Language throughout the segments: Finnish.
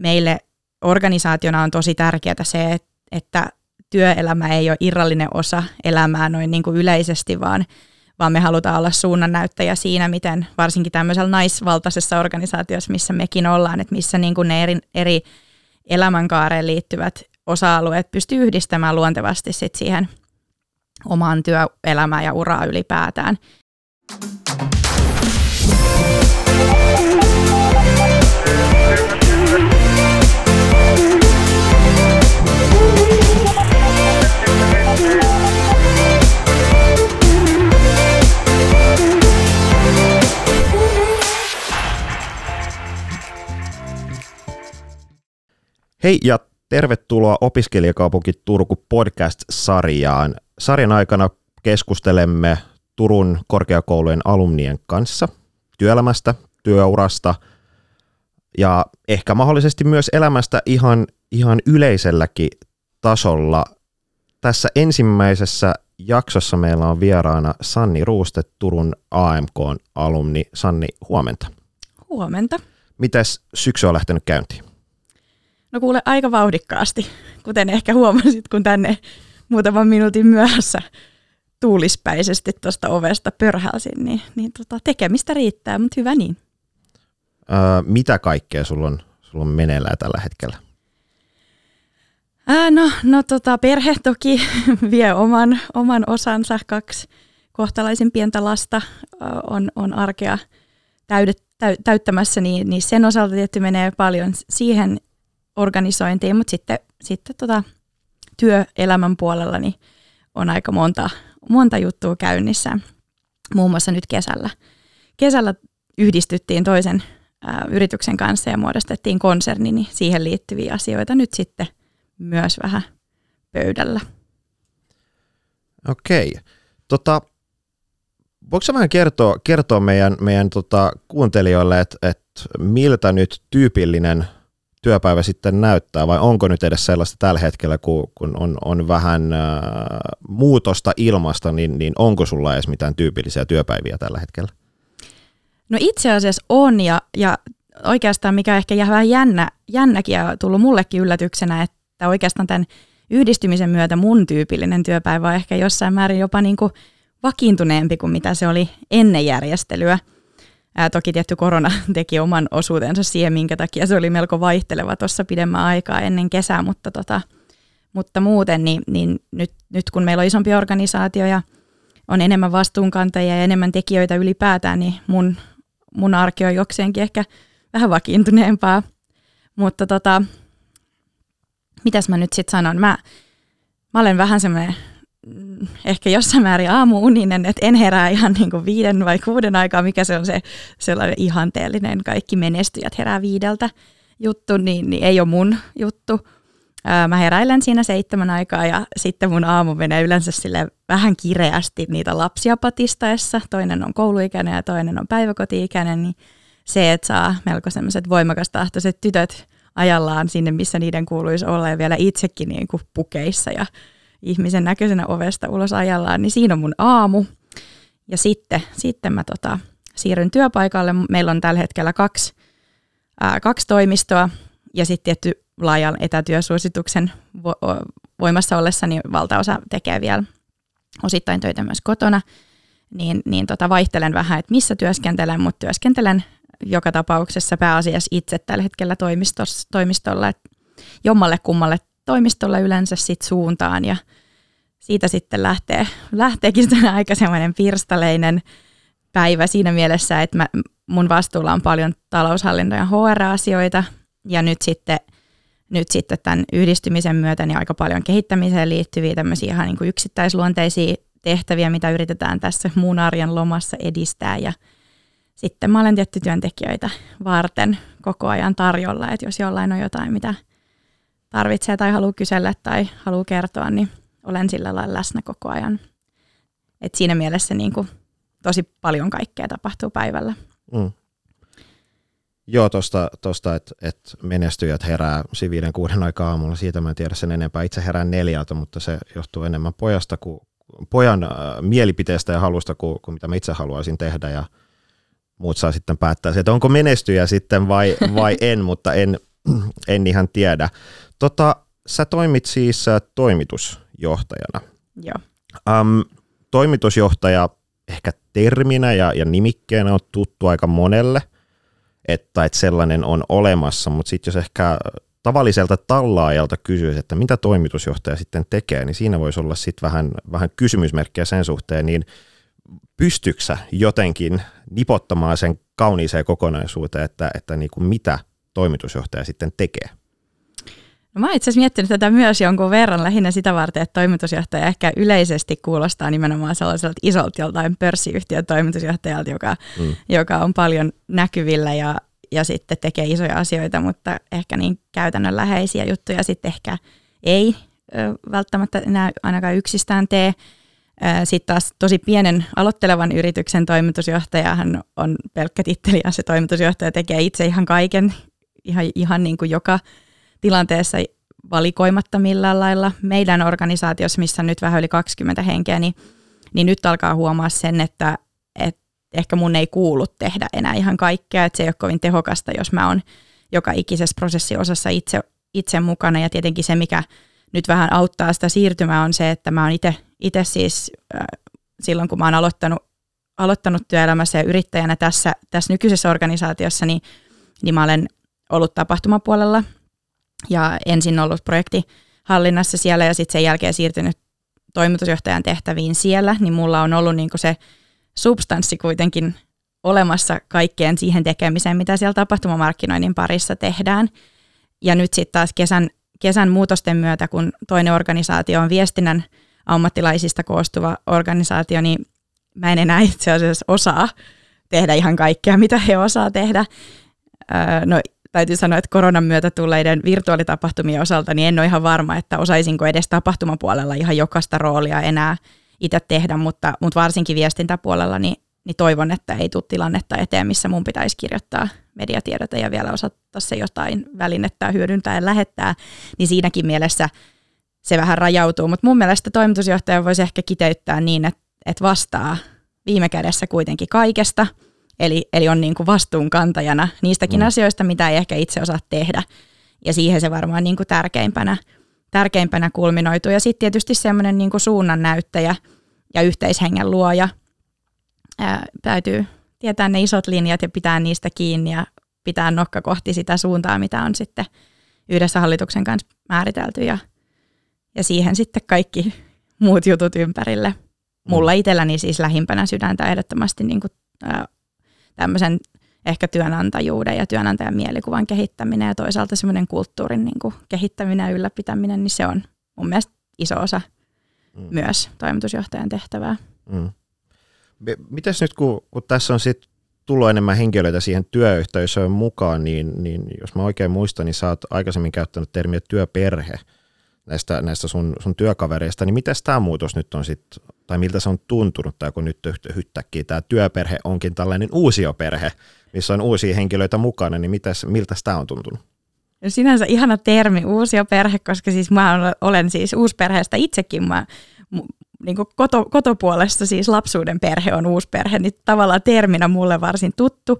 Meille organisaationa on tosi tärkeää se, että työelämä ei ole irrallinen osa elämää noin niin kuin yleisesti, vaan, vaan me halutaan olla suunnannäyttäjä siinä, miten varsinkin tämmöisellä naisvaltaisessa organisaatiossa, missä mekin ollaan, että missä niin kuin ne eri, eri elämänkaareen liittyvät osa-alueet pystyy yhdistämään luontevasti sit siihen omaan työelämään ja uraa ylipäätään. Hei ja tervetuloa Opiskelijakaupunki Turku podcast-sarjaan. Sarjan aikana keskustelemme Turun korkeakoulujen alumnien kanssa työelämästä, työurasta ja ehkä mahdollisesti myös elämästä ihan, ihan yleiselläkin tasolla. Tässä ensimmäisessä jaksossa meillä on vieraana Sanni Ruuste, Turun AMK-alumni. Sanni, huomenta. Huomenta. Mites syksy on lähtenyt käyntiin? No kuule aika vauhdikkaasti, kuten ehkä huomasit, kun tänne muutaman minuutin myöhässä tuulispäisesti tuosta ovesta pörhälsin, niin, niin tota, tekemistä riittää, mutta hyvä niin. Öö, mitä kaikkea sulla on, sulla on meneillään tällä hetkellä? Ää, no, no tota, perhe toki vie oman, oman osansa. Kaksi kohtalaisen pientä lasta on, on arkea täydet, täyttämässä, niin, niin sen osalta tietty menee paljon siihen organisointiin, mutta sitten, sitten tota, työelämän puolella niin on aika monta, monta juttua käynnissä. Muun muassa nyt kesällä. Kesällä yhdistyttiin toisen ä, yrityksen kanssa ja muodostettiin konserni, niin siihen liittyviä asioita nyt sitten myös vähän pöydällä. Okei. Tota, voiko vähän kertoa, kertoa meidän, meidän tota, kuuntelijoille, että et miltä nyt tyypillinen työpäivä sitten näyttää, vai onko nyt edes sellaista tällä hetkellä, kun, on, on vähän äh, muutosta ilmasta, niin, niin onko sulla edes mitään tyypillisiä työpäiviä tällä hetkellä? No itse asiassa on, ja, ja oikeastaan mikä ehkä jää vähän jännä, jännäkin ja tullut mullekin yllätyksenä, että oikeastaan tämän yhdistymisen myötä mun tyypillinen työpäivä on ehkä jossain määrin jopa niin kuin vakiintuneempi kuin mitä se oli ennen järjestelyä – Ää, toki tietty korona teki oman osuutensa siihen, minkä takia se oli melko vaihteleva tuossa pidemmän aikaa ennen kesää, mutta, tota, mutta muuten niin, niin nyt, nyt kun meillä on isompi organisaatio ja on enemmän vastuunkantajia ja enemmän tekijöitä ylipäätään, niin mun, mun arki on jokseenkin ehkä vähän vakiintuneempaa. Mutta tota, mitäs mä nyt sitten sanon? Mä, mä olen vähän semmoinen Mm, ehkä jossain määrin aamuuninen, että en herää ihan niin kuin viiden vai kuuden aikaa, mikä se on se sellainen ihanteellinen, kaikki menestyjät herää viideltä juttu, niin, niin ei ole mun juttu. mä heräilen siinä seitsemän aikaa ja sitten mun aamu menee yleensä sille vähän kireästi niitä lapsia patistaessa. Toinen on kouluikäinen ja toinen on päiväkoti-ikäinen, niin se, että saa melko semmoiset voimakastahtoiset tytöt ajallaan sinne, missä niiden kuuluisi olla ja vielä itsekin niin kuin pukeissa ja ihmisen näköisenä ovesta ulos ajallaan, niin siinä on mun aamu. Ja sitten, sitten mä tota, siirryn työpaikalle. Meillä on tällä hetkellä kaksi, ää, kaksi toimistoa ja sitten tietty laajan etätyösuosituksen vo- voimassa ollessa, niin valtaosa tekee vielä osittain töitä myös kotona. Niin, niin tota vaihtelen vähän, että missä työskentelen, mutta työskentelen joka tapauksessa pääasiassa itse tällä hetkellä toimistolla, että jommalle kummalle toimistolla yleensä sit suuntaan ja siitä sitten lähtee, lähteekin aika semmoinen pirstaleinen päivä siinä mielessä, että mä, mun vastuulla on paljon taloushallinto- ja HR-asioita ja nyt sitten, nyt sitten tämän yhdistymisen myötä niin aika paljon kehittämiseen liittyviä tämmöisiä ihan niin kuin yksittäisluonteisia tehtäviä, mitä yritetään tässä muun arjen lomassa edistää ja sitten mä olen tietty työntekijöitä varten koko ajan tarjolla, että jos jollain on jotain, mitä tarvitsee tai haluaa kysellä tai haluaa kertoa, niin olen sillä lailla läsnä koko ajan. Et siinä mielessä niin kuin tosi paljon kaikkea tapahtuu päivällä. Mm. Joo, tuosta, tosta, että et menestyjät herää siviiden kuuden aikaa aamulla. Siitä mä en tiedä sen enempää. Itse herään neljältä, mutta se johtuu enemmän pojasta kuin, pojan äh, mielipiteestä ja halusta kuin, kuin mitä mä itse haluaisin tehdä. Ja muut saa sitten päättää että onko menestyjä sitten vai, vai en, mutta en, en ihan tiedä. Tota, sä toimit siis äh, toimitusjohtajana. Joo. Um, toimitusjohtaja ehkä terminä ja, ja nimikkeenä on tuttu aika monelle, että, että sellainen on olemassa, mutta sitten jos ehkä tavalliselta tallaajalta kysyisi, että mitä toimitusjohtaja sitten tekee, niin siinä voisi olla sitten vähän, vähän kysymysmerkkiä sen suhteen, niin pystyksä jotenkin nipottamaan sen kauniiseen kokonaisuuteen, että, että niin kuin mitä toimitusjohtaja sitten tekee? No mä oon itse asiassa miettinyt tätä myös jonkun verran lähinnä sitä varten, että toimitusjohtaja ehkä yleisesti kuulostaa nimenomaan sellaiselta isolta joltain pörssiyhtiön toimitusjohtajalta, joka, mm. joka on paljon näkyvillä ja, ja sitten tekee isoja asioita, mutta ehkä niin käytännönläheisiä juttuja sitten ehkä ei välttämättä enää ainakaan yksistään tee. Sitten taas tosi pienen aloittelevan yrityksen toimitusjohtajahan on pelkkä titteli ja se toimitusjohtaja tekee itse ihan kaiken, ihan, ihan niin kuin joka tilanteessa valikoimatta millään lailla. Meidän organisaatiossa, missä nyt vähän yli 20 henkeä, niin, niin nyt alkaa huomaa sen, että, että ehkä mun ei kuulu tehdä enää ihan kaikkea, että se ei ole kovin tehokasta, jos mä oon joka ikisessä prosessiosassa itse, itse mukana ja tietenkin se, mikä nyt vähän auttaa sitä siirtymää on se, että mä oon itse siis silloin, kun mä oon aloittanut, aloittanut työelämässä ja yrittäjänä tässä, tässä nykyisessä organisaatiossa, niin, niin mä olen ollut tapahtumapuolella ja ensin ollut projektihallinnassa siellä ja sitten sen jälkeen siirtynyt toimitusjohtajan tehtäviin siellä, niin mulla on ollut niinku se substanssi kuitenkin olemassa kaikkeen siihen tekemiseen, mitä siellä tapahtumamarkkinoinnin parissa tehdään. Ja nyt sitten taas kesän, kesän muutosten myötä, kun toinen organisaatio on viestinnän ammattilaisista koostuva organisaatio, niin mä en enää itse asiassa osaa tehdä ihan kaikkea, mitä he osaa tehdä. no täytyy sanoa, että koronan myötä tulleiden virtuaalitapahtumien osalta, niin en ole ihan varma, että osaisinko edes tapahtumapuolella ihan jokaista roolia enää itse tehdä, mutta, mutta varsinkin viestintäpuolella niin, niin toivon, että ei tule tilannetta eteen, missä mun pitäisi kirjoittaa mediatiedota ja vielä osata se jotain välinettä hyödyntää ja lähettää, niin siinäkin mielessä se vähän rajautuu, mutta mun mielestä toimitusjohtaja voisi ehkä kiteyttää niin, että, että vastaa viime kädessä kuitenkin kaikesta – Eli, eli on niin kuin vastuunkantajana niistäkin mm. asioista, mitä ei ehkä itse osaa tehdä. Ja siihen se varmaan niin kuin tärkeimpänä, tärkeimpänä kulminoituu. Ja sitten tietysti semmoinen niin suunnannäyttäjä ja yhteishengen luoja. Ää, täytyy tietää ne isot linjat ja pitää niistä kiinni ja pitää nokka kohti sitä suuntaa, mitä on sitten yhdessä hallituksen kanssa määritelty. Ja, ja siihen sitten kaikki muut jutut ympärille. Mulla mm. itselläni siis lähimpänä sydäntä ehdottomasti niin kuin, ää, tämmöisen ehkä työnantajuuden ja työnantajan mielikuvan kehittäminen ja toisaalta semmoinen kulttuurin niin kuin kehittäminen ja ylläpitäminen, niin se on mun mielestä iso osa mm. myös toimitusjohtajan tehtävää. Mm. Mites nyt, kun, kun tässä on sitten tullut enemmän henkilöitä siihen työyhteisöön mukaan, niin, niin jos mä oikein muistan, niin sä oot aikaisemmin käyttänyt termiä työperhe näistä, näistä sun, sun työkavereista, niin miten tämä muutos nyt on sitten tai miltä se on tuntunut, tai kun nyt yhtäkkiä tämä työperhe onkin tällainen uusioperhe, missä on uusia henkilöitä mukana, niin mitäs, miltä tämä on tuntunut? No sinänsä ihana termi uusioperhe, koska siis mä olen siis uusperheestä itsekin. Mä, niin kuin koto, kotopuolesta siis lapsuuden perhe on uusperhe, niin tavallaan terminä mulle varsin tuttu.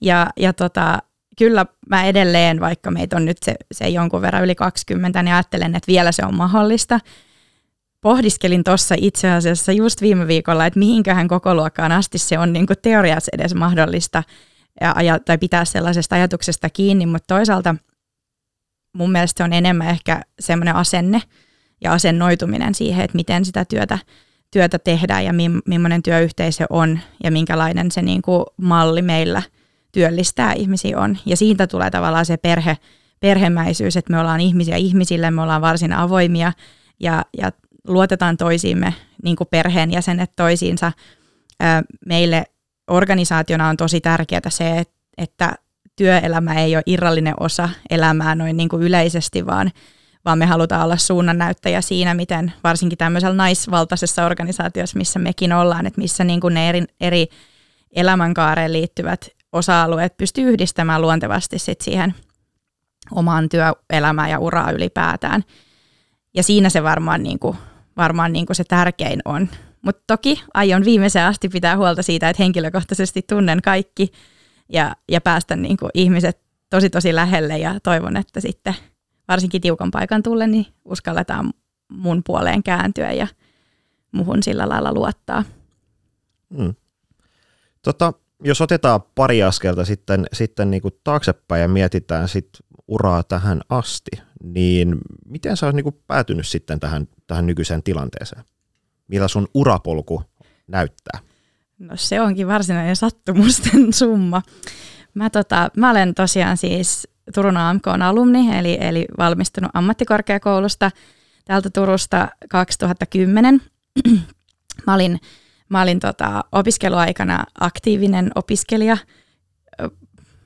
Ja, ja tota, kyllä mä edelleen, vaikka meitä on nyt se, se jonkun verran yli 20, niin ajattelen, että vielä se on mahdollista – pohdiskelin tuossa itse asiassa just viime viikolla, että mihinköhän koko luokkaan asti se on niin teoriassa edes mahdollista ja, aja, tai pitää sellaisesta ajatuksesta kiinni, mutta toisaalta mun mielestä se on enemmän ehkä semmoinen asenne ja asennoituminen siihen, että miten sitä työtä, työtä tehdään ja mi, millainen työyhteisö on ja minkälainen se niin kuin malli meillä työllistää ihmisiä on. Ja siitä tulee tavallaan se perhe, perhemäisyys, että me ollaan ihmisiä ihmisille, me ollaan varsin avoimia ja, ja luotetaan toisiimme, niin kuin perheenjäsenet toisiinsa. Meille organisaationa on tosi tärkeää se, että työelämä ei ole irrallinen osa elämää noin niin kuin yleisesti, vaan, vaan me halutaan olla suunnannäyttäjä siinä, miten varsinkin tämmöisellä naisvaltaisessa organisaatiossa, missä mekin ollaan, että missä niin kuin ne eri, eri elämänkaareen liittyvät osa-alueet pystyy yhdistämään luontevasti sit siihen omaan työelämään ja uraa ylipäätään. Ja siinä se varmaan niin kuin varmaan niin kuin se tärkein on. Mutta toki aion viimeiseen asti pitää huolta siitä, että henkilökohtaisesti tunnen kaikki ja, ja päästä niin kuin ihmiset tosi tosi lähelle ja toivon, että sitten varsinkin tiukan paikan tulle, niin uskalletaan mun puoleen kääntyä ja muhun sillä lailla luottaa. Hmm. Tota, jos otetaan pari askelta sitten, sitten niin taaksepäin ja mietitään sit uraa tähän asti, niin miten sä oot niin päätynyt sitten tähän, tähän nykyiseen tilanteeseen? Mitä sun urapolku näyttää? No se onkin varsinainen sattumusten summa. Mä, tota, mä olen tosiaan siis Turun AMK alumni, eli, eli valmistunut ammattikorkeakoulusta täältä Turusta 2010. mä olin, mä olin tota, opiskeluaikana aktiivinen opiskelija,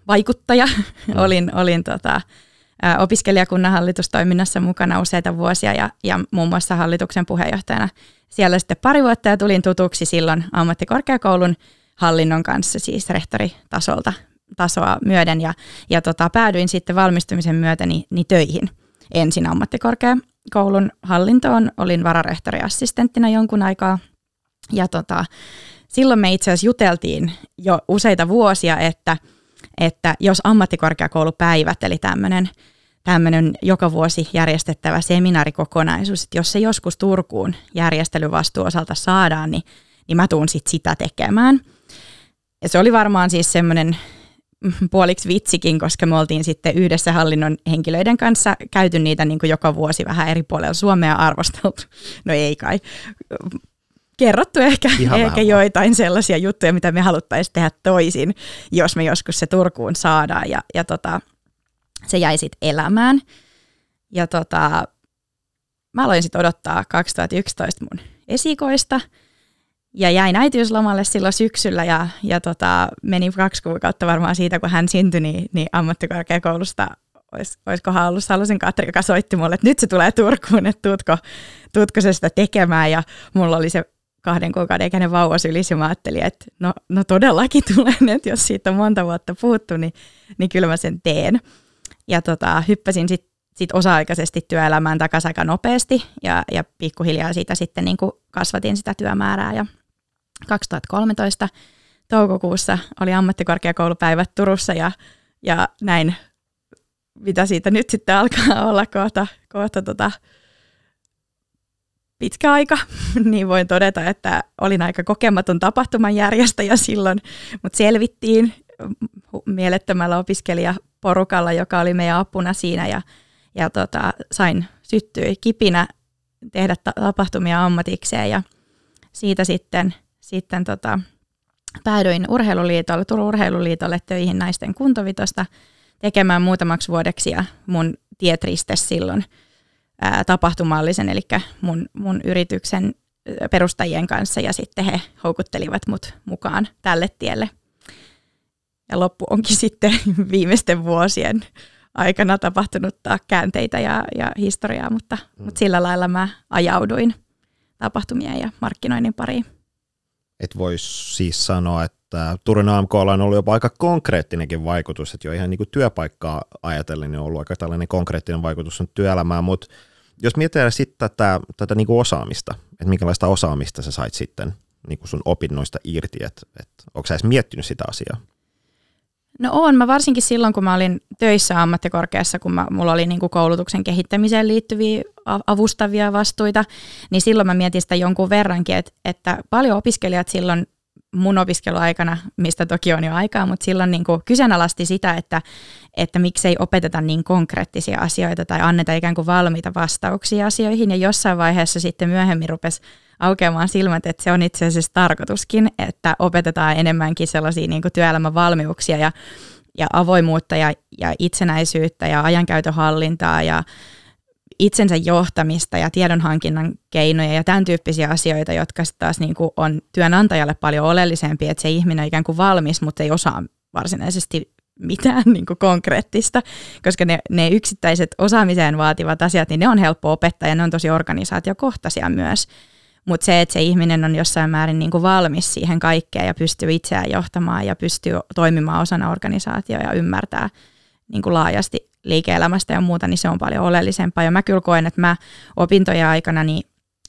vaikuttaja. Mm. olin olin tota, opiskelijakunnan hallitustoiminnassa mukana useita vuosia ja, ja muun muassa hallituksen puheenjohtajana siellä sitten pari vuotta ja tulin tutuksi silloin ammattikorkeakoulun hallinnon kanssa, siis rehtoritasolta tasoa myöden ja, ja tota, päädyin sitten valmistumisen myötä niin, niin töihin ensin ammattikorkeakoulun hallintoon, olin vararehtoriassistenttina jonkun aikaa ja tota, silloin me itse asiassa juteltiin jo useita vuosia, että, että jos ammattikorkeakoulupäivät, eli tämmöinen tämmöinen joka vuosi järjestettävä seminaarikokonaisuus, että jos se joskus Turkuun järjestelyvastuuosalta saadaan, niin, niin mä tuun sit sitä tekemään. Ja se oli varmaan siis semmoinen puoliksi vitsikin, koska me oltiin sitten yhdessä hallinnon henkilöiden kanssa käyty niitä niin kuin joka vuosi vähän eri puolella Suomea arvosteltu. No ei kai. Kerrottu ehkä, ehkä joitain sellaisia juttuja, mitä me haluttaisiin tehdä toisin, jos me joskus se Turkuun saadaan. Ja, ja tota, se jäi sitten elämään. Ja tota, mä aloin sitten odottaa 2011 mun esikoista ja jäin äitiyslomalle silloin syksyllä ja, ja tota, meni kaksi kuukautta varmaan siitä, kun hän syntyi, niin, niin ammattikorkeakoulusta olis, olisikohan ollut Salosen Katri, joka soitti mulle, että nyt se tulee Turkuun, että tuutko, tuutko se sitä tekemään ja mulla oli se kahden kuukauden ikäinen vauva sylis ja mä ajattelin, että no, no todellakin tulen, että jos siitä on monta vuotta puhuttu, niin, niin kyllä mä sen teen. Ja tota, hyppäsin sitten sit osa-aikaisesti työelämään takaisin aika nopeasti ja, ja pikkuhiljaa siitä sitten niin kuin kasvatin sitä työmäärää. Ja 2013 toukokuussa oli ammattikorkeakoulupäivät Turussa ja, ja näin, mitä siitä nyt sitten alkaa olla kohta, kohta tota, pitkä aika, niin voin todeta, että olin aika kokematon tapahtuman järjestäjä silloin, mutta selvittiin mielettömällä opiskelijaporukalla, joka oli meidän apuna siinä ja, ja tota, sain syttyä kipinä tehdä ta- tapahtumia ammatikseen ja siitä sitten, sitten tota, päädyin urheiluliitolle, Turun urheiluliitolle töihin naisten kuntovitosta tekemään muutamaksi vuodeksi ja mun tietriste silloin ää, tapahtumallisen, eli mun, mun yrityksen perustajien kanssa ja sitten he houkuttelivat mut mukaan tälle tielle. Ja loppu onkin sitten viimeisten vuosien aikana tapahtunutta käänteitä ja, ja historiaa, mutta, mm. mutta sillä lailla mä ajauduin tapahtumien ja markkinoinnin pariin. Et voisi siis sanoa, että Turun AMK on ollut jopa aika konkreettinenkin vaikutus, että jo ihan niin kuin työpaikkaa ajatellen niin on ollut aika tällainen konkreettinen vaikutus on työelämään, mutta jos mietitään sitten tätä, tätä niin osaamista, että minkälaista osaamista sä sait sitten niin sun opinnoista irti, että, että onko sä edes miettinyt sitä asiaa? No on, mä varsinkin silloin, kun mä olin töissä ammattikorkeassa, kun mä, mulla oli niin kuin koulutuksen kehittämiseen liittyviä avustavia vastuita, niin silloin mä mietin sitä jonkun verrankin, että, että paljon opiskelijat silloin mun opiskeluaikana, mistä toki on jo aikaa, mutta silloin niin kuin kyseenalaisti sitä, että, että miksei opeteta niin konkreettisia asioita tai anneta ikään kuin valmiita vastauksia asioihin. Ja jossain vaiheessa sitten myöhemmin rupesi aukeamaan silmät, että se on itse asiassa tarkoituskin, että opetetaan enemmänkin sellaisia niin kuin työelämän valmiuksia ja, ja avoimuutta ja, ja itsenäisyyttä ja ajankäytön hallintaa ja itsensä johtamista ja tiedonhankinnan keinoja ja tämän tyyppisiä asioita, jotka taas niin kuin on työnantajalle paljon oleellisempia, että se ihminen on ikään kuin valmis, mutta ei osaa varsinaisesti mitään niin kuin konkreettista, koska ne, ne yksittäiset osaamiseen vaativat asiat, niin ne on helppo opettaa ja ne on tosi organisaatiokohtaisia myös. Mutta se, että se ihminen on jossain määrin niin kuin valmis siihen kaikkeen ja pystyy itseään johtamaan ja pystyy toimimaan osana organisaatioa ja ymmärtää niin kuin laajasti liike-elämästä ja muuta, niin se on paljon oleellisempaa. Ja mä kyllä koen, että mä opintojen aikana niin,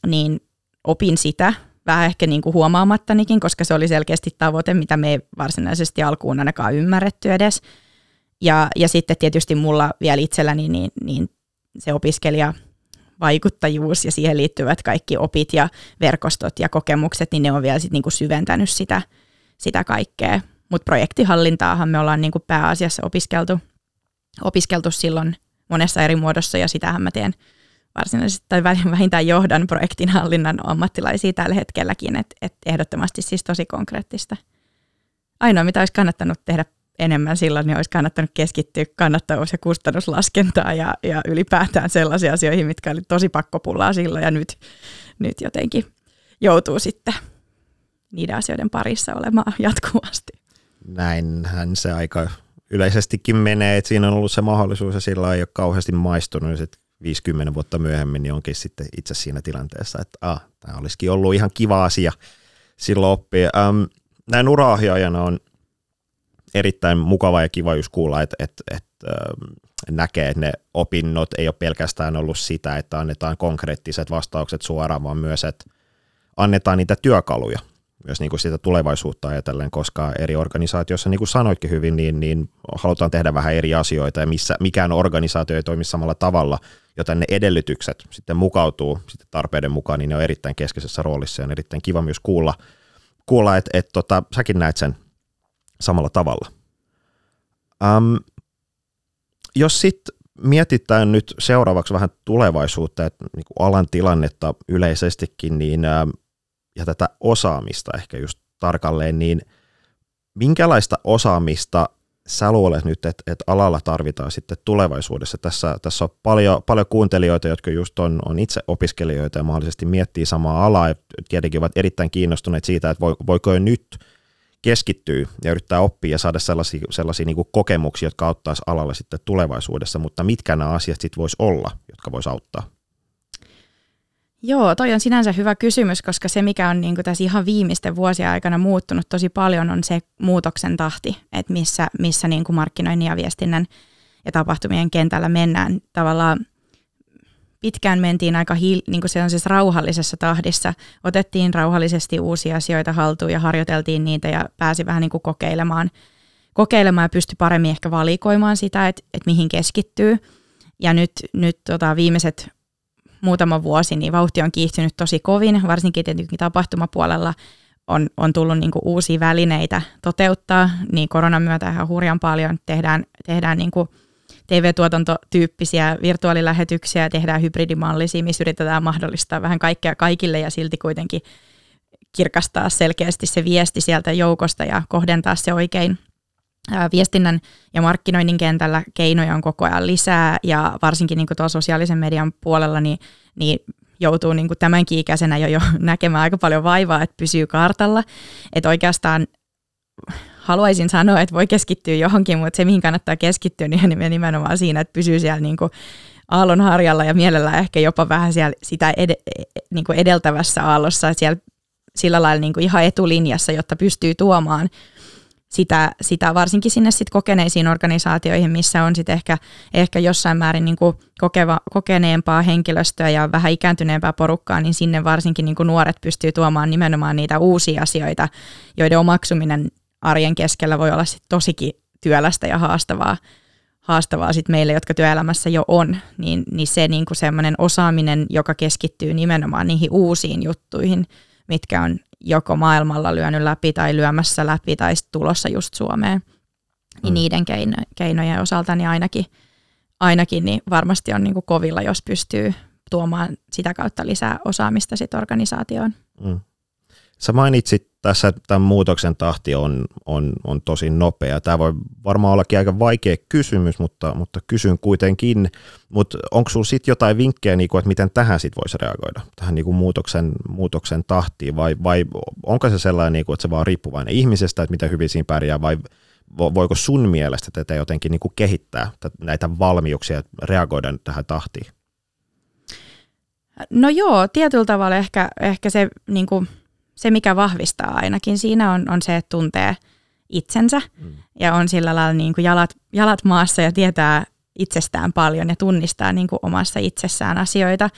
niin opin sitä vähän ehkä niin kuin huomaamattanikin, koska se oli selkeästi tavoite, mitä me ei varsinaisesti alkuun ainakaan ymmärretty edes. Ja, ja sitten tietysti mulla vielä itselläni niin, niin se opiskelija vaikuttajuus ja siihen liittyvät kaikki opit ja verkostot ja kokemukset, niin ne on vielä sit niinku syventänyt sitä, sitä kaikkea. Mutta projektihallintaahan me ollaan niinku pääasiassa opiskeltu, opiskeltu silloin monessa eri muodossa ja sitähän mä teen varsinaisesti tai vähintään johdan projektinhallinnan ammattilaisia tällä hetkelläkin, että et ehdottomasti siis tosi konkreettista. Ainoa, mitä olisi kannattanut tehdä enemmän silloin, niin olisi kannattanut keskittyä kannattavuus- ja kustannuslaskentaa ja, ja ylipäätään sellaisiin asioihin, mitkä oli tosi pakkopullaa silloin ja nyt, nyt jotenkin joutuu sitten niiden asioiden parissa olemaan jatkuvasti. Näinhän se aika yleisestikin menee, että siinä on ollut se mahdollisuus ja sillä ei ole kauheasti maistunut ja sitten 50 vuotta myöhemmin niin onkin sitten itse siinä tilanteessa, että ah, tämä olisikin ollut ihan kiva asia silloin oppia. Ähm, näin ura on erittäin mukava ja kiva just kuulla, että, että, että ähm, näkee, että ne opinnot ei ole pelkästään ollut sitä, että annetaan konkreettiset vastaukset suoraan, vaan myös, että annetaan niitä työkaluja myös niin kuin sitä tulevaisuutta ajatellen, koska eri organisaatioissa, niin kuin sanoitkin hyvin, niin, niin halutaan tehdä vähän eri asioita ja missä mikään organisaatio ei toimi samalla tavalla, joten ne edellytykset sitten mukautuu sitten tarpeiden mukaan, niin ne on erittäin keskeisessä roolissa ja on erittäin kiva myös kuulla, kuulla että et, tota, säkin näet sen samalla tavalla. Um, jos sitten mietitään nyt seuraavaksi vähän tulevaisuutta, että niin alan tilannetta yleisestikin, niin ja tätä osaamista ehkä just tarkalleen, niin minkälaista osaamista sä luulet nyt, että, että alalla tarvitaan sitten tulevaisuudessa? Tässä, tässä on paljon, paljon kuuntelijoita, jotka just on, on itse opiskelijoita ja mahdollisesti miettii samaa alaa ja tietenkin ovat erittäin kiinnostuneet siitä, että voiko jo nyt keskittyä ja yrittää oppia ja saada sellaisia, sellaisia niin kokemuksia, jotka auttaisi alalle sitten tulevaisuudessa, mutta mitkä nämä asiat sitten voisi olla, jotka voisi auttaa? Joo, toi on sinänsä hyvä kysymys, koska se, mikä on niin tässä ihan viimeisten vuosien aikana muuttunut tosi paljon, on se muutoksen tahti, että missä, missä niin kuin markkinoinnin ja viestinnän ja tapahtumien kentällä mennään. Tavallaan pitkään mentiin aika hiil, niin kuin sellaisessa rauhallisessa tahdissa, otettiin rauhallisesti uusia asioita haltuun ja harjoiteltiin niitä ja pääsi vähän niin kuin kokeilemaan, kokeilemaan ja pystyi paremmin ehkä valikoimaan sitä, että, että mihin keskittyy. Ja nyt, nyt tota, viimeiset muutama vuosi, niin vauhti on kiihtynyt tosi kovin, varsinkin tietenkin tapahtumapuolella on, on tullut niin kuin uusia välineitä toteuttaa, niin koronan myötä ihan hurjan paljon tehdään, tehdään niin kuin TV-tuotantotyyppisiä virtuaalilähetyksiä, tehdään hybridimallisia, missä yritetään mahdollistaa vähän kaikkea kaikille ja silti kuitenkin kirkastaa selkeästi se viesti sieltä joukosta ja kohdentaa se oikein viestinnän ja markkinoinnin kentällä keinoja on koko ajan lisää ja varsinkin niin tuolla sosiaalisen median puolella niin, niin joutuu niin tämänkin ikäisenä jo, jo näkemään aika paljon vaivaa, että pysyy kartalla. Että oikeastaan haluaisin sanoa, että voi keskittyä johonkin, mutta se mihin kannattaa keskittyä niin nimenomaan siinä, että pysyy siellä niin kuin aallon harjalla ja mielellään ehkä jopa vähän siellä sitä ed- niin edeltävässä aallossa, siellä sillä lailla niin kuin ihan etulinjassa, jotta pystyy tuomaan sitä, sitä varsinkin sinne sit kokeneisiin organisaatioihin, missä on sitten ehkä, ehkä jossain määrin niin kuin kokeva, kokeneempaa henkilöstöä ja vähän ikääntyneempää porukkaa, niin sinne varsinkin niin kuin nuoret pystyy tuomaan nimenomaan niitä uusia asioita, joiden omaksuminen arjen keskellä voi olla sit tosikin työlästä ja haastavaa, haastavaa sit meille, jotka työelämässä jo on, niin, niin se niin kuin semmoinen osaaminen, joka keskittyy nimenomaan niihin uusiin juttuihin, mitkä on joko maailmalla lyönyt läpi tai lyömässä läpi tai tulossa just Suomeen. Niin mm. niiden keino, keinojen osalta niin ainakin, ainakin niin varmasti on niin kuin kovilla, jos pystyy tuomaan sitä kautta lisää osaamista sit organisaatioon. Mm. Sä mainitsit tässä, että tämän muutoksen tahti on, on, on tosi nopea. Tämä voi varmaan ollakin aika vaikea kysymys, mutta, mutta kysyn kuitenkin. Mutta onko sinulla sitten jotain vinkkejä, niin kuin, että miten tähän sit voisi reagoida, tähän niin kuin muutoksen, muutoksen tahtiin, vai, vai onko se sellainen, niin kuin, että se vaan riippuvainen ihmisestä, että miten hyvin siinä pärjää, vai voiko sun mielestä tätä jotenkin niin kuin kehittää näitä valmiuksia reagoida tähän tahtiin? No joo, tietyllä tavalla ehkä, ehkä se niin kuin – se, mikä vahvistaa ainakin siinä on, on se, että tuntee itsensä mm. ja on sillä lailla niin kuin jalat, jalat maassa ja tietää itsestään paljon ja tunnistaa niin kuin omassa itsessään asioita.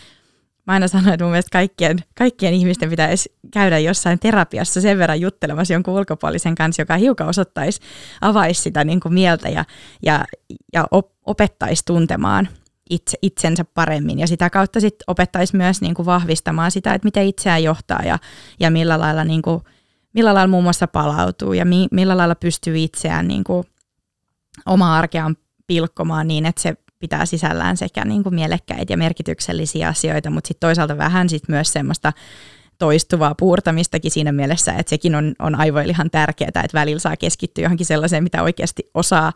mä aina sanon, että mun mielestä kaikkien, kaikkien ihmisten pitäisi käydä jossain terapiassa sen verran juttelemassa jonkun ulkopuolisen kanssa, joka hiukan osoittaisi, avaisi sitä niin kuin mieltä ja, ja, ja op, opettaisi tuntemaan itse, itsensä paremmin. Ja sitä kautta sitten opettaisi myös niin kuin vahvistamaan sitä, että miten itseään johtaa ja, ja millä lailla niin kuin, millä lailla muun muassa palautuu ja mi, millä lailla pystyy itseään niin kuin omaa arkeaan pilkkomaan niin, että se pitää sisällään sekä niin kuin mielekkäitä ja merkityksellisiä asioita, mutta sitten toisaalta vähän sit myös semmoista toistuvaa puurtamistakin siinä mielessä, että sekin on, on aivoille ihan tärkeää, että välillä saa keskittyä johonkin sellaiseen, mitä oikeasti osaa,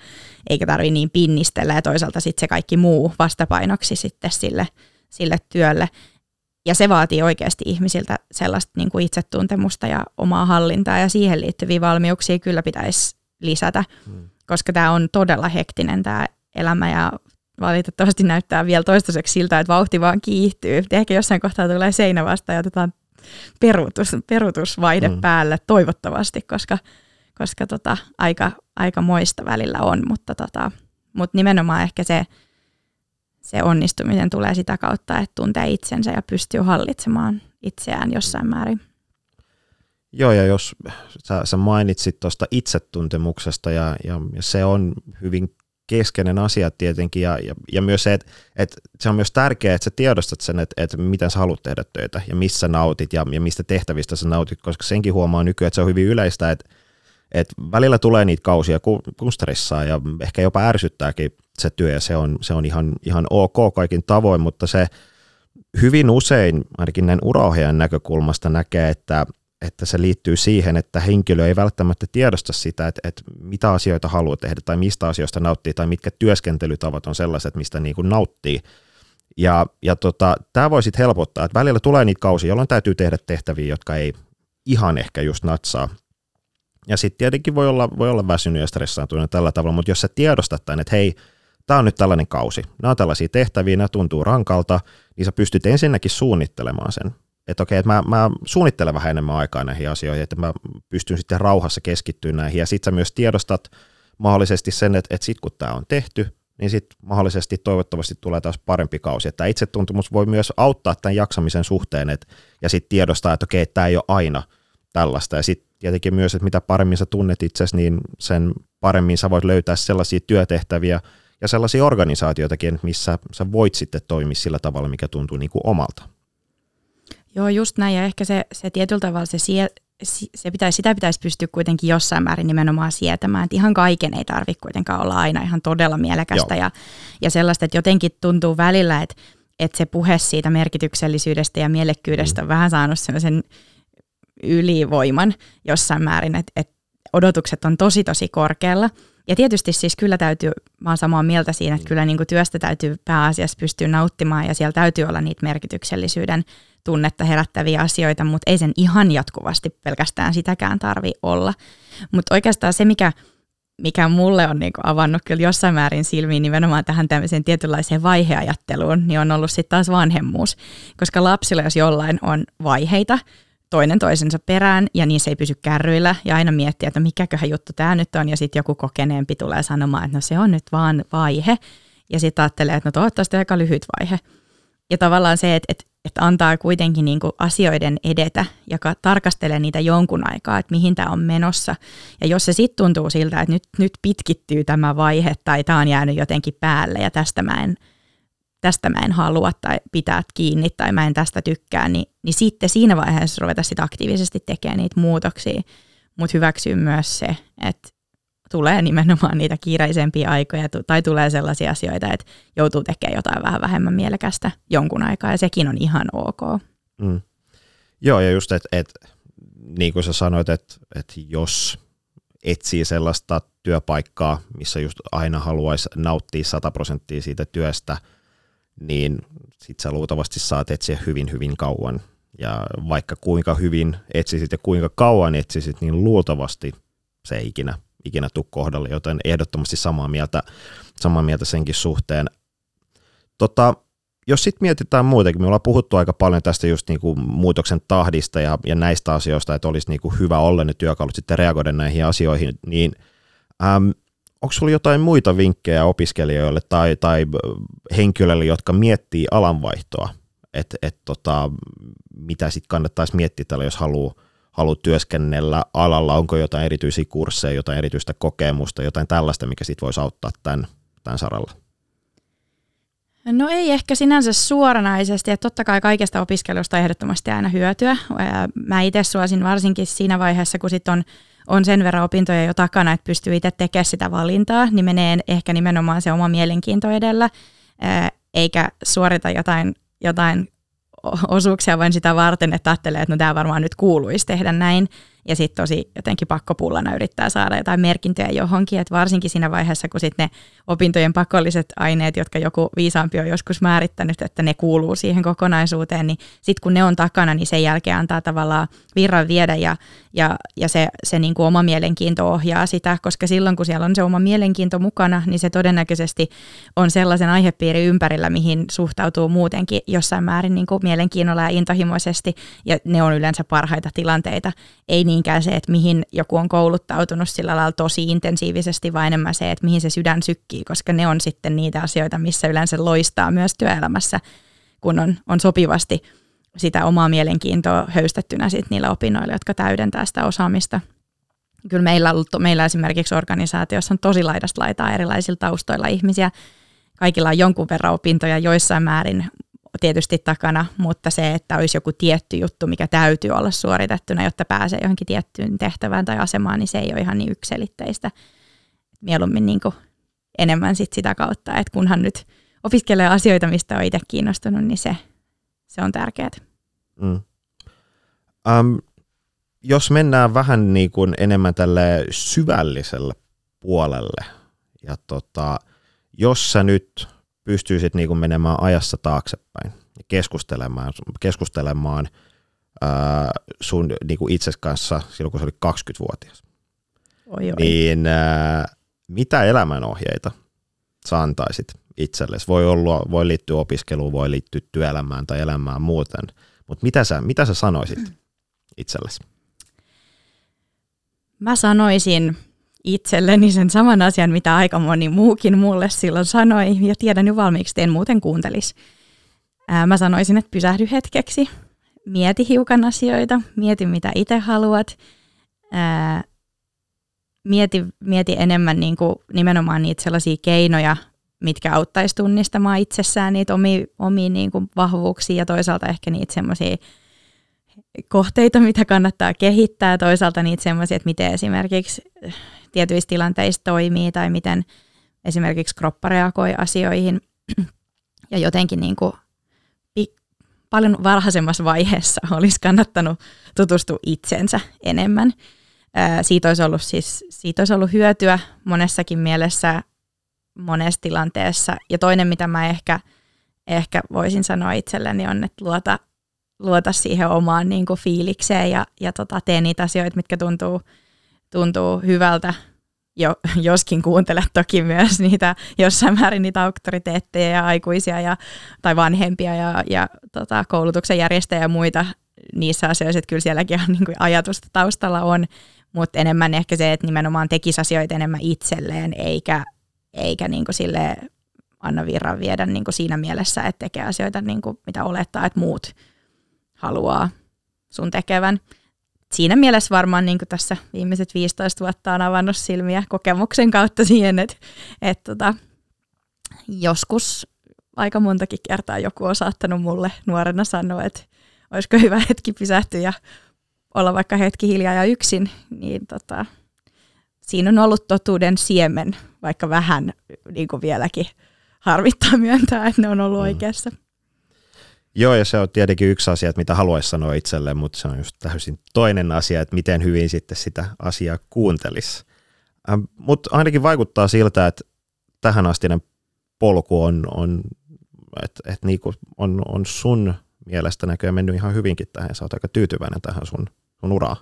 eikä tarvitse niin pinnistellä, ja toisaalta sitten se kaikki muu vastapainoksi sitten sille, sille työlle. Ja se vaatii oikeasti ihmisiltä sellaista niin kuin itsetuntemusta ja omaa hallintaa, ja siihen liittyviä valmiuksia kyllä pitäisi lisätä, hmm. koska tämä on todella hektinen tämä elämä, ja valitettavasti näyttää vielä toistaiseksi siltä, että vauhti vaan kiihtyy. Ehkä jossain kohtaa tulee seinä vasta ja otetaan peruutus, peruutusvaihde mm. päälle toivottavasti, koska, koska tota, aika, aika moista välillä on, mutta, tota, mutta nimenomaan ehkä se, se onnistuminen tulee sitä kautta, että tuntee itsensä ja pystyy hallitsemaan itseään jossain määrin. Joo, ja jos sä, sä mainitsit tuosta itsetuntemuksesta, ja, ja, ja se on hyvin keskeinen asia tietenkin ja, ja, ja myös se, että, että se on myös tärkeää, että sä tiedostat sen, että, että miten sä haluat tehdä töitä ja missä nautit ja, ja mistä tehtävistä sä nautit, koska senkin huomaa nykyään, että se on hyvin yleistä, että, että välillä tulee niitä kausia, kun, kun stressaa ja ehkä jopa ärsyttääkin se työ ja se on, se on ihan, ihan ok kaikin tavoin, mutta se hyvin usein, ainakin näin uraohjaajan näkökulmasta näkee, että, että se liittyy siihen, että henkilö ei välttämättä tiedosta sitä, että, että mitä asioita haluaa tehdä tai mistä asioista nauttii tai mitkä työskentelytavat on sellaiset, mistä niin kuin nauttii. Ja, ja tota, tämä voi sitten helpottaa, että välillä tulee niitä kausia, jolloin täytyy tehdä tehtäviä, jotka ei ihan ehkä just natsaa. Ja sitten tietenkin voi olla, voi olla väsynyt ja stressaantunut tällä tavalla, mutta jos sä tiedostat tämän, että hei, tämä on nyt tällainen kausi, nämä on tällaisia tehtäviä, nämä tuntuu rankalta, niin sä pystyt ensinnäkin suunnittelemaan sen että okei, että mä, mä suunnittelen vähän enemmän aikaa näihin asioihin, että mä pystyn sitten rauhassa keskittyä näihin, ja sitten sä myös tiedostat mahdollisesti sen, että, että sitten kun tämä on tehty, niin sitten mahdollisesti toivottavasti tulee taas parempi kausi. Että itsetuntemus voi myös auttaa tämän jaksamisen suhteen, että, ja sitten tiedostaa, että okei, tämä ei ole aina tällaista, ja sitten tietenkin myös, että mitä paremmin sä tunnet itsesi, niin sen paremmin sä voit löytää sellaisia työtehtäviä ja sellaisia organisaatioitakin, missä sä voit sitten toimia sillä tavalla, mikä tuntuu niin kuin omalta. Joo, just näin. Ja ehkä se, se tietyllä tavalla se, sie, se pitäisi, sitä pitäisi pystyä kuitenkin jossain määrin nimenomaan sietämään. Että ihan kaiken ei tarvitse kuitenkaan olla aina ihan todella mielekästä ja, ja sellaista, että jotenkin tuntuu välillä, että, että se puhe siitä merkityksellisyydestä ja mielekkyydestä mm. on vähän saanut sellaisen ylivoiman jossain määrin, että, että odotukset on tosi tosi korkealla. Ja tietysti siis kyllä täytyy, mä oon samaa mieltä siinä, että kyllä niin kuin työstä täytyy pääasiassa pystyä nauttimaan ja siellä täytyy olla niitä merkityksellisyyden tunnetta herättäviä asioita, mutta ei sen ihan jatkuvasti pelkästään sitäkään tarvi olla. Mutta oikeastaan se, mikä, mikä mulle on niinku avannut kyllä jossain määrin silmiin nimenomaan tähän tämmöiseen tietynlaiseen vaiheajatteluun, niin on ollut sitten taas vanhemmuus. Koska lapsilla, jos jollain on vaiheita, toinen toisensa perään ja niin se ei pysy kärryillä ja aina miettiä, että mikäköhän juttu tämä nyt on ja sitten joku kokeneempi tulee sanomaan, että no se on nyt vaan vaihe ja sitten ajattelee, että no toivottavasti aika lyhyt vaihe. Ja tavallaan se, että, että, että antaa kuitenkin niin kuin asioiden edetä ja tarkastelee niitä jonkun aikaa, että mihin tämä on menossa. Ja jos se sitten tuntuu siltä, että nyt, nyt pitkittyy tämä vaihe tai tämä on jäänyt jotenkin päälle ja tästä mä en, tästä mä en halua tai pitää kiinni tai mä en tästä tykkää, niin, niin sitten siinä vaiheessa ruveta sit aktiivisesti tekemään niitä muutoksia. Mutta hyväksyy myös se, että tulee nimenomaan niitä kiireisempiä aikoja tai tulee sellaisia asioita, että joutuu tekemään jotain vähän vähemmän mielekästä jonkun aikaa ja sekin on ihan ok. Mm. Joo ja just, että et, niin kuin sä sanoit, että et jos etsii sellaista työpaikkaa, missä just aina haluaisi nauttia 100 prosenttia siitä työstä, niin sit sä luultavasti saat etsiä hyvin hyvin kauan. Ja vaikka kuinka hyvin etsisit ja kuinka kauan etsisit, niin luultavasti se ei ikinä ikinä tuu kohdalle, joten ehdottomasti samaa mieltä, samaa mieltä senkin suhteen. Tota, jos sitten mietitään muutenkin, me ollaan puhuttu aika paljon tästä just niinku muutoksen tahdista ja, ja näistä asioista, että olisi niinku hyvä olla ne työkalut sitten reagoida näihin asioihin, niin äm, onko sulla jotain muita vinkkejä opiskelijoille tai, tai henkilöille, jotka miettii alanvaihtoa? että et, tota, mitä sitten kannattaisi miettiä tällä, jos haluaa haluu työskennellä alalla, onko jotain erityisiä kursseja, jotain erityistä kokemusta, jotain tällaista, mikä sitten voisi auttaa tämän, tämän saralla? No ei ehkä sinänsä suoranaisesti, että totta kai kaikesta opiskelusta ehdottomasti aina hyötyä. Mä itse suosin varsinkin siinä vaiheessa, kun sit on, on sen verran opintoja jo takana, että pystyy itse tekemään sitä valintaa, niin menee ehkä nimenomaan se oma mielenkiinto edellä, eikä suorita jotain, jotain osuuksia vain sitä varten, että ajattelee, että no tämä varmaan nyt kuuluisi tehdä näin, ja sitten tosi jotenkin pakkopullana yrittää saada jotain merkintöjä johonkin, että varsinkin siinä vaiheessa, kun sitten ne opintojen pakolliset aineet, jotka joku viisaampi on joskus määrittänyt, että ne kuuluu siihen kokonaisuuteen, niin sitten kun ne on takana, niin sen jälkeen antaa tavallaan virran viedä ja, ja, ja se, se niin kuin oma mielenkiinto ohjaa sitä, koska silloin kun siellä on se oma mielenkiinto mukana, niin se todennäköisesti on sellaisen aihepiiri ympärillä, mihin suhtautuu muutenkin jossain määrin niin kuin mielenkiinnolla ja intohimoisesti, ja ne on yleensä parhaita tilanteita. Ei niinkään se, että mihin joku on kouluttautunut sillä lailla tosi intensiivisesti, vaan enemmän se, että mihin se sydän sykkii, koska ne on sitten niitä asioita, missä yleensä loistaa myös työelämässä, kun on, on sopivasti sitä omaa mielenkiintoa höystettynä sit niillä opinnoilla, jotka täydentää sitä osaamista. Kyllä meillä, meillä esimerkiksi organisaatiossa on tosi laidasta laitaa erilaisilla taustoilla ihmisiä. Kaikilla on jonkun verran opintoja joissain määrin tietysti takana, mutta se, että olisi joku tietty juttu, mikä täytyy olla suoritettuna, jotta pääsee johonkin tiettyyn tehtävään tai asemaan, niin se ei ole ihan niin ykselitteistä. Mieluummin niin kuin enemmän sit sitä kautta, että kunhan nyt opiskelee asioita, mistä on itse kiinnostunut, niin se, se on tärkeää. Mm. Um, jos mennään vähän niin kuin enemmän tälle syvälliselle puolelle, ja tota, jos sä nyt pystyisit niin kuin menemään ajassa taaksepäin ja keskustelemaan, keskustelemaan ää, sun niin kuin itses kanssa silloin, kun sä olit 20-vuotias, oi, oi. niin ää, mitä elämänohjeita sä antaisit itsellesi? Voi, olla, voi liittyä opiskeluun, voi liittyä työelämään tai elämään muuten, mutta mitä sä, mitä sä sanoisit itsellesi? Mä sanoisin itselleni sen saman asian, mitä aika moni muukin mulle silloin sanoi, ja tiedän jo valmiiksi, että en muuten kuuntelisi. Mä sanoisin, että pysähdy hetkeksi, mieti hiukan asioita, mieti mitä itse haluat, mieti, mieti enemmän niin kuin nimenomaan niitä sellaisia keinoja, mitkä auttaisi tunnistamaan itsessään niitä omia, omia niin kuin vahvuuksia ja toisaalta ehkä niitä semmoisia kohteita, mitä kannattaa kehittää, toisaalta niitä semmoisia, että miten esimerkiksi tietyissä tilanteissa toimii tai miten esimerkiksi kroppa reagoi asioihin. Ja jotenkin niin kuin paljon varhaisemmassa vaiheessa olisi kannattanut tutustua itsensä enemmän. Siitä olisi ollut, siis, siitä olisi ollut hyötyä monessakin mielessä, monessa tilanteessa. Ja toinen, mitä mä ehkä, ehkä voisin sanoa itselleni, on, että luota, luota siihen omaan niin kuin fiilikseen ja, ja tota, tee niitä asioita, mitkä tuntuu – tuntuu hyvältä, jo, joskin kuuntelet toki myös niitä jossain määrin niitä auktoriteetteja ja aikuisia ja, tai vanhempia ja, ja tota, koulutuksen järjestäjiä ja muita niissä asioissa, että kyllä sielläkin on niin kuin ajatusta taustalla on, mutta enemmän ehkä se, että nimenomaan tekisi asioita enemmän itselleen, eikä, eikä niin kuin sille anna virran viedä niin kuin siinä mielessä, että tekee asioita niin kuin mitä olettaa, että muut haluaa sun tekevän siinä mielessä varmaan niin kuin tässä viimeiset 15 vuotta on avannut silmiä kokemuksen kautta siihen, että, että tota, joskus aika montakin kertaa joku on saattanut mulle nuorena sanoa, että olisiko hyvä hetki pysähtyä ja olla vaikka hetki hiljaa ja yksin, niin tota, siinä on ollut totuuden siemen, vaikka vähän niin kuin vieläkin harvittaa myöntää, että ne on ollut mm. oikeassa. Joo, ja se on tietenkin yksi asia, että mitä haluaisi sanoa itselleen, mutta se on just täysin toinen asia, että miten hyvin sitten sitä asiaa kuuntelisi. Ähm, mutta ainakin vaikuttaa siltä, että tähän astinen polku on, on että et niinku on, on sun mielestä näköjään mennyt ihan hyvinkin tähän, sä oot aika tyytyväinen tähän sun, sun uraan.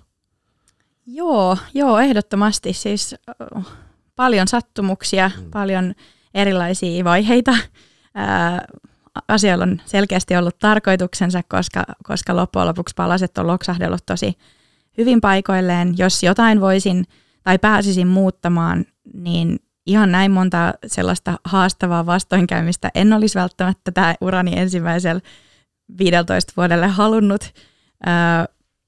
Joo, joo, ehdottomasti. Siis äh, paljon sattumuksia, mm. paljon erilaisia vaiheita. Äh, asioilla on selkeästi ollut tarkoituksensa, koska, koska loppujen lopuksi palaset on loksahdellut tosi hyvin paikoilleen. Jos jotain voisin tai pääsisin muuttamaan, niin ihan näin monta sellaista haastavaa vastoinkäymistä en olisi välttämättä tämä urani ensimmäisellä 15 vuodelle halunnut,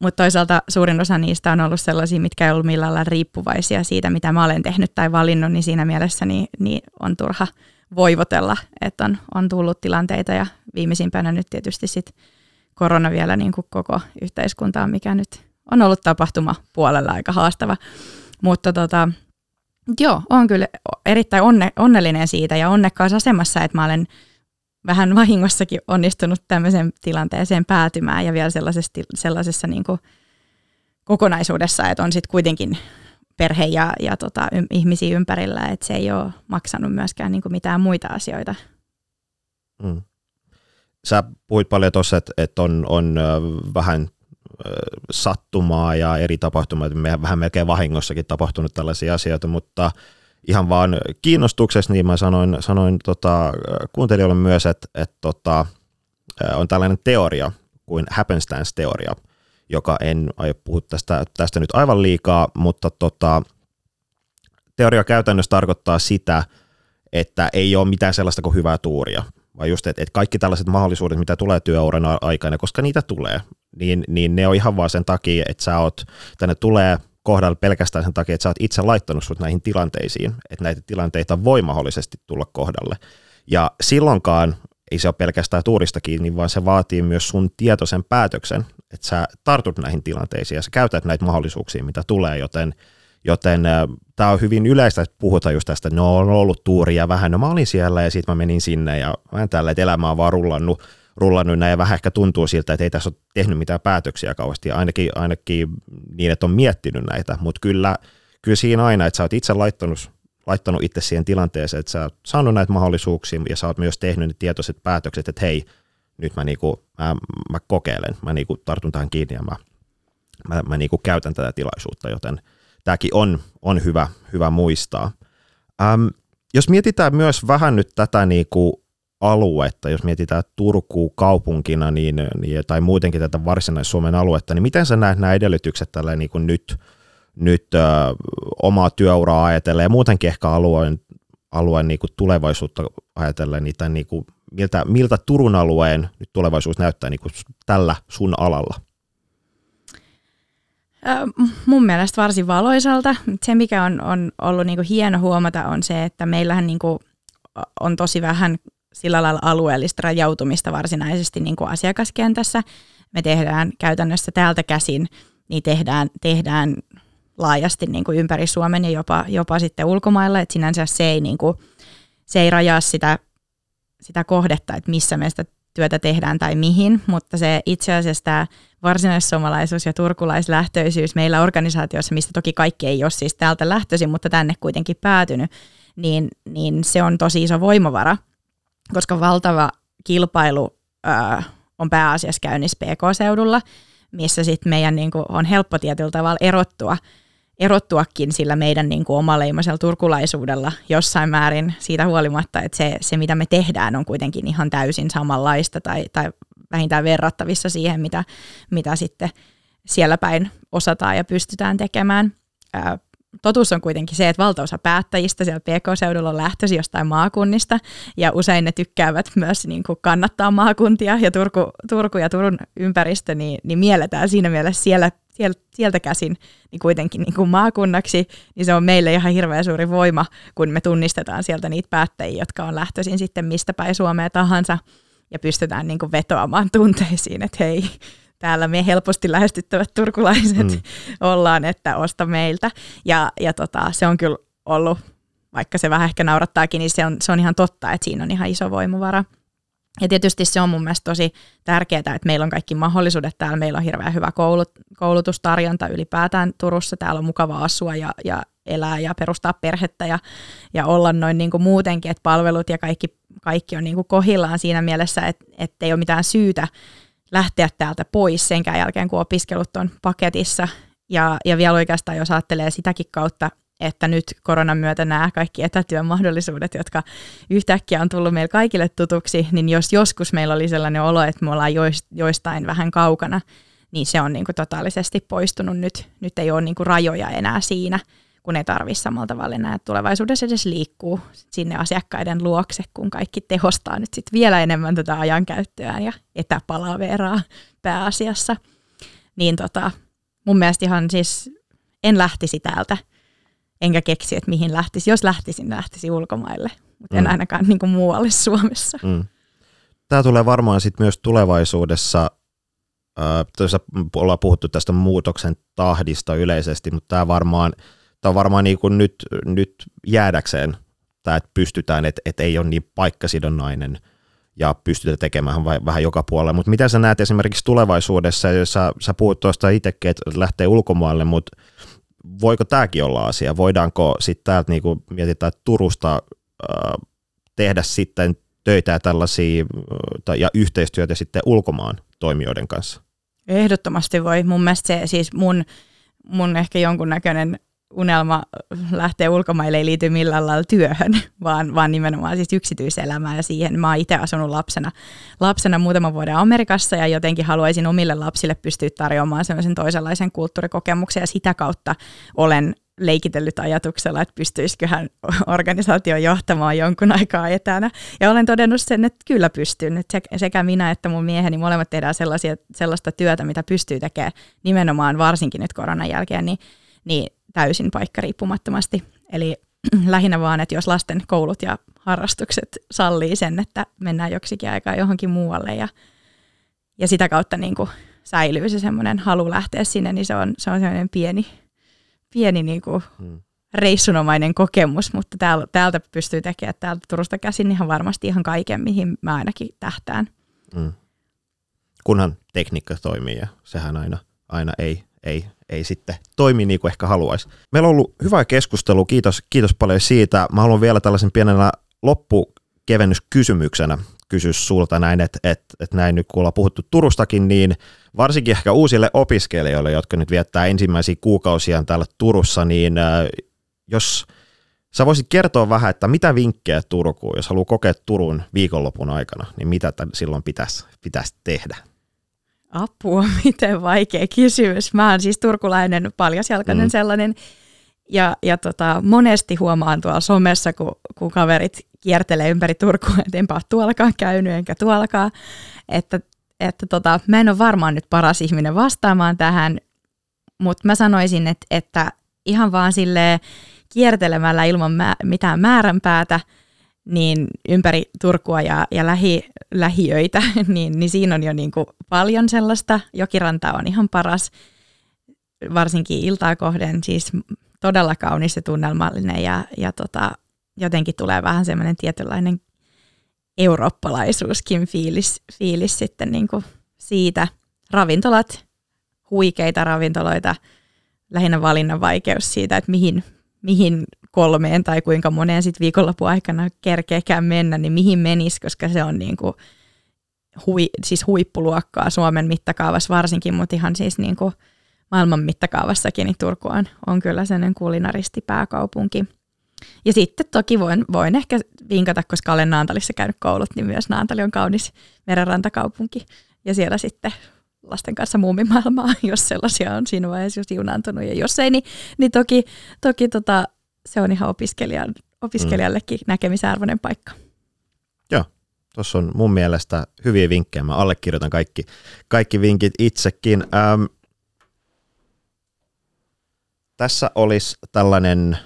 mutta toisaalta suurin osa niistä on ollut sellaisia, mitkä ei ollut millään riippuvaisia siitä, mitä mä olen tehnyt tai valinnut, niin siinä mielessä niin, niin on turha voivotella, että on, on tullut tilanteita ja viimeisimpänä nyt tietysti sit korona vielä niin kuin koko yhteiskuntaa, mikä nyt on ollut tapahtuma puolella aika haastava. Mutta tota, joo, on kyllä erittäin onne, onnellinen siitä ja onnekkaassa asemassa, että mä olen vähän vahingossakin onnistunut tämmöiseen tilanteeseen päätymään ja vielä sellaisessa, sellaisessa niin kuin kokonaisuudessa, että on sitten kuitenkin perhe ja, ja tota, ihmisiä ympärillä, että se ei ole maksanut myöskään niin kuin mitään muita asioita. Mm. Sä puhuit paljon tuossa, että, että on, on vähän sattumaa ja eri tapahtumat, me vähän melkein vahingossakin tapahtunut tällaisia asioita, mutta ihan vaan kiinnostuksessa, niin mä sanoin, sanoin tota, kuuntelijoille myös, että, että tota, on tällainen teoria kuin happenstance-teoria, joka en aio puhua tästä, tästä nyt aivan liikaa, mutta tota, teoria käytännössä tarkoittaa sitä, että ei ole mitään sellaista kuin hyvää tuuria, vaan just, että, että kaikki tällaiset mahdollisuudet, mitä tulee työuran aikana, koska niitä tulee, niin, niin ne on ihan vaan sen takia, että sä oot, tänne tulee kohdalle pelkästään sen takia, että sä oot itse laittanut sut näihin tilanteisiin, että näitä tilanteita voi mahdollisesti tulla kohdalle. Ja silloinkaan ei se ole pelkästään tuurista kiinni, vaan se vaatii myös sun tietoisen päätöksen, että sä tartut näihin tilanteisiin ja sä käytät näitä mahdollisuuksia, mitä tulee, joten, joten äh, tämä on hyvin yleistä, että puhutaan just tästä, no on ollut tuuria vähän, no mä olin siellä ja sitten mä menin sinne ja en tällä, että elämä on vaan rullannut rullannut näin. Ja vähän ehkä tuntuu siltä, että ei tässä ole tehnyt mitään päätöksiä kauheasti, ainakin, ainakin niin, että on miettinyt näitä, mutta kyllä, kyllä siinä aina, että sä oot itse laittanut, laittanut itse siihen tilanteeseen, että sä oot saanut näitä mahdollisuuksia ja sä oot myös tehnyt ne tietoiset päätökset, että hei, nyt mä, niinku, mä, mä kokeilen, mä niinku tartun tähän kiinni ja mä, mä, mä niinku käytän tätä tilaisuutta, joten tämäkin on, on hyvä, hyvä muistaa. Ähm, jos mietitään myös vähän nyt tätä niinku aluetta, jos mietitään Turku kaupunkina niin, niin, tai muutenkin tätä varsinais-Suomen aluetta, niin miten sä näet nämä edellytykset tällä niin kuin nyt, nyt ö, omaa työuraa ajatellen ja muutenkin ehkä alueen, alueen niin kuin tulevaisuutta ajatellen, niin tämän, niin kuin, miltä, miltä Turun alueen nyt tulevaisuus näyttää niin kuin tällä sun alalla? Mun mielestä varsin valoisalta. Se, mikä on, on ollut niin kuin hieno huomata, on se, että meillähän niin kuin on tosi vähän sillä lailla alueellista rajautumista varsinaisesti niin kuin asiakaskentässä. Me tehdään käytännössä täältä käsin, niin tehdään, tehdään laajasti niin kuin ympäri Suomen ja jopa, jopa sitten ulkomailla, että sinänsä se ei, niin kuin, se ei rajaa sitä, sitä kohdetta, että missä me sitä työtä tehdään tai mihin, mutta se itse asiassa tämä varsinaissuomalaisuus ja turkulaislähtöisyys meillä organisaatiossa, mistä toki kaikki ei ole siis täältä lähtöisin, mutta tänne kuitenkin päätynyt, niin, niin se on tosi iso voimavara koska valtava kilpailu ää, on pääasiassa käynnissä PK-seudulla, missä sitten meidän niin kuin, on helppo tietyllä tavalla erottua, erottuakin sillä meidän niin kuin, omaleimaisella turkulaisuudella jossain määrin siitä huolimatta, että se, se mitä me tehdään on kuitenkin ihan täysin samanlaista tai, tai vähintään verrattavissa siihen, mitä, mitä sitten siellä päin osataan ja pystytään tekemään. Ää, totuus on kuitenkin se, että valtaosa päättäjistä siellä PK-seudulla on jostain maakunnista, ja usein ne tykkäävät myös niin kuin kannattaa maakuntia, ja Turku, Turku ja Turun ympäristö niin, niin mielletään siinä mielessä siellä, sieltä käsin niin kuitenkin niin kuin maakunnaksi, niin se on meille ihan hirveän suuri voima, kun me tunnistetaan sieltä niitä päättäjiä, jotka on lähtöisin sitten mistä päin Suomea tahansa, ja pystytään niin kuin vetoamaan tunteisiin, että hei, täällä me helposti lähestyttävät turkulaiset mm. ollaan, että osta meiltä. Ja, ja tota, se on kyllä ollut, vaikka se vähän ehkä naurattaakin, niin se on, se on ihan totta, että siinä on ihan iso voimavara. Ja tietysti se on mun mielestä tosi tärkeää, että meillä on kaikki mahdollisuudet täällä. Meillä on hirveän hyvä koulut, koulutustarjonta ylipäätään Turussa. Täällä on mukava asua ja, ja elää ja perustaa perhettä ja, ja olla noin niin kuin muutenkin, että palvelut ja kaikki, kaikki on niin kuin kohillaan siinä mielessä, että ei ole mitään syytä lähteä täältä pois senkään jälkeen, kun opiskelut on paketissa. Ja, ja vielä oikeastaan, jos ajattelee sitäkin kautta, että nyt koronan myötä nämä kaikki etätyön mahdollisuudet, jotka yhtäkkiä on tullut meille kaikille tutuksi, niin jos joskus meillä oli sellainen olo, että me ollaan joistain vähän kaukana, niin se on niin kuin totaalisesti poistunut nyt. Nyt ei ole niin kuin rajoja enää siinä, kun ei tarvitse samalla tavalla enää, tulevaisuudessa edes liikkuu sinne asiakkaiden luokse, kun kaikki tehostaa nyt sit vielä enemmän tätä ajankäyttöään ja etäpalaveraa pääasiassa. Niin tota, mun mielestä ihan siis en lähtisi täältä, enkä keksi, että mihin lähtisi. Jos lähtisin, lähtisi ulkomaille, mutta mm. en ainakaan niin kuin muualle Suomessa. Mm. Tämä tulee varmaan sitten myös tulevaisuudessa tuossa ollaan puhuttu tästä muutoksen tahdista yleisesti, mutta tämä varmaan, tämä on varmaan niin kuin nyt, nyt jäädäkseen, tämä, että pystytään, että, että ei ole niin paikkasidonnainen ja pystytään tekemään vähän joka puolella. Mutta mitä sä näet esimerkiksi tulevaisuudessa, jos sä, sä puhut tuosta itsekin, että lähtee ulkomaille, mutta voiko tämäkin olla asia? Voidaanko sitten täältä niin mietitään, että Turusta äh, tehdä sitten töitä ja tällaisia ja yhteistyötä sitten ulkomaan toimijoiden kanssa? Ehdottomasti voi. Mun mielestä se siis mun, mun ehkä jonkunnäköinen unelma lähteä ulkomaille ei liity millään lailla työhön, vaan, vaan nimenomaan siis yksityiselämään ja siihen. Mä oon itse asunut lapsena, lapsena muutaman vuoden Amerikassa ja jotenkin haluaisin omille lapsille pystyä tarjoamaan sellaisen toisenlaisen kulttuurikokemuksen ja sitä kautta olen leikitellyt ajatuksella, että pystyisiköhän organisaatio johtamaan jonkun aikaa etänä. Ja olen todennut sen, että kyllä pystyn. Että sekä minä että mun mieheni molemmat tehdään sellaisia, sellaista työtä, mitä pystyy tekemään nimenomaan varsinkin nyt koronan jälkeen, niin, niin täysin paikka riippumattomasti. Eli lähinnä vaan, että jos lasten koulut ja harrastukset sallii sen, että mennään joksikin aikaa johonkin muualle ja, ja sitä kautta niin kuin säilyy se semmoinen halu lähteä sinne, niin se on, se on semmoinen pieni, pieni niin kuin hmm. reissunomainen kokemus, mutta täältä, täältä pystyy tekemään täältä Turusta käsin ihan varmasti ihan kaiken, mihin mä ainakin tähtään. Hmm. Kunhan tekniikka toimii ja sehän aina, aina ei, ei, ei sitten toimi niin kuin ehkä haluaisi. Meillä on ollut hyvä keskustelu, kiitos, kiitos paljon siitä. Mä haluan vielä tällaisen pienenä loppukevennyskysymyksenä kysyä sulta näin, että, että, että näin nyt kun ollaan puhuttu Turustakin, niin varsinkin ehkä uusille opiskelijoille, jotka nyt viettää ensimmäisiä kuukausiaan täällä Turussa, niin äh, jos sä voisit kertoa vähän, että mitä vinkkejä Turkuun, jos haluaa kokea Turun viikonlopun aikana, niin mitä silloin pitäisi, pitäisi tehdä? Apua, miten vaikea kysymys. Mä oon siis turkulainen, paljasjalkainen mm. sellainen, ja, ja tota, monesti huomaan tuolla somessa, kun, kun kaverit kiertelee ympäri Turkua, että enpä ole tuollakaan käynyt enkä tuollakaan, että, että tota, mä en ole varmaan nyt paras ihminen vastaamaan tähän, mutta mä sanoisin, että, että ihan vaan sille kiertelemällä ilman mä, mitään määränpäätä, niin ympäri Turkua ja, ja lähi, lähiöitä, niin, niin siinä on jo niin kuin paljon sellaista. Jokiranta on ihan paras, varsinkin iltaa kohden, siis todella kaunis ja tunnelmallinen ja, ja tota, jotenkin tulee vähän semmoinen tietynlainen eurooppalaisuuskin fiilis, fiilis sitten niin kuin siitä. Ravintolat, huikeita ravintoloita, lähinnä valinnan vaikeus siitä, että mihin, mihin kolmeen tai kuinka moneen sitten viikonlopun aikana kerkeekään mennä, niin mihin menisi, koska se on niin kuin hui, siis huippuluokkaa Suomen mittakaavassa varsinkin, mutta ihan siis niin kuin maailman mittakaavassakin, niin Turku on, on kyllä sellainen kulinaristipääkaupunki. Ja sitten toki voin, voin ehkä vinkata, koska olen Naantalissa käynyt koulut, niin myös Naantali on kaunis merenrantakaupunki. Ja siellä sitten lasten kanssa muumimaailmaa, jos sellaisia on siinä vaiheessa just junaantunut. Ja jos ei, niin, niin toki, toki tota, se on ihan opiskelijan, opiskelijallekin mm. näkemisarvoinen paikka. Joo, tuossa on mun mielestä hyviä vinkkejä. Mä allekirjoitan kaikki, kaikki vinkit itsekin. Ähm, tässä olisi tällainen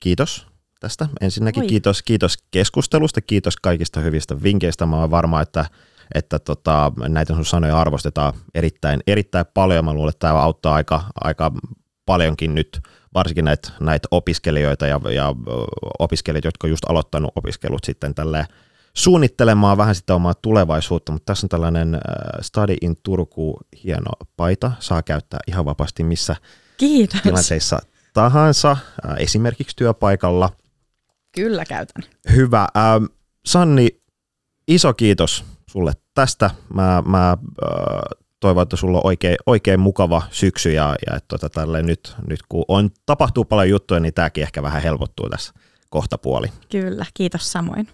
kiitos tästä. Ensinnäkin Oi. kiitos, kiitos keskustelusta, kiitos kaikista hyvistä vinkkeistä. Mä olen varma, että, että tota, näitä sun sanoja arvostetaan erittäin, erittäin paljon. Mä luulen, että tämä auttaa aika, aika paljonkin nyt varsinkin näitä, näitä opiskelijoita ja, ja opiskelijat, jotka on just aloittanut opiskelut sitten tälle suunnittelemaan vähän sitä omaa tulevaisuutta, mutta tässä on tällainen Study in Turku hieno paita, saa käyttää ihan vapaasti missä Kiitos. tilanteissa tahansa, esimerkiksi työpaikalla. Kyllä käytän. Hyvä. Ähm, Sanni, iso kiitos sulle tästä. Mä, mä äh, toivon, että sulla on oikein, oikein mukava syksy ja, ja että tota, tälle nyt, nyt kun on, tapahtuu paljon juttuja, niin tämäkin ehkä vähän helpottuu tässä kohta puoli. Kyllä, kiitos samoin.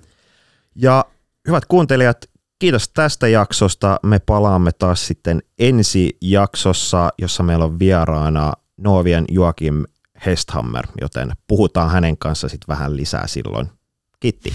Ja hyvät kuuntelijat, kiitos tästä jaksosta. Me palaamme taas sitten ensi jaksossa, jossa meillä on vieraana Novian Joakim Hesthammer, joten puhutaan hänen kanssa sitten vähän lisää silloin. Kiitti.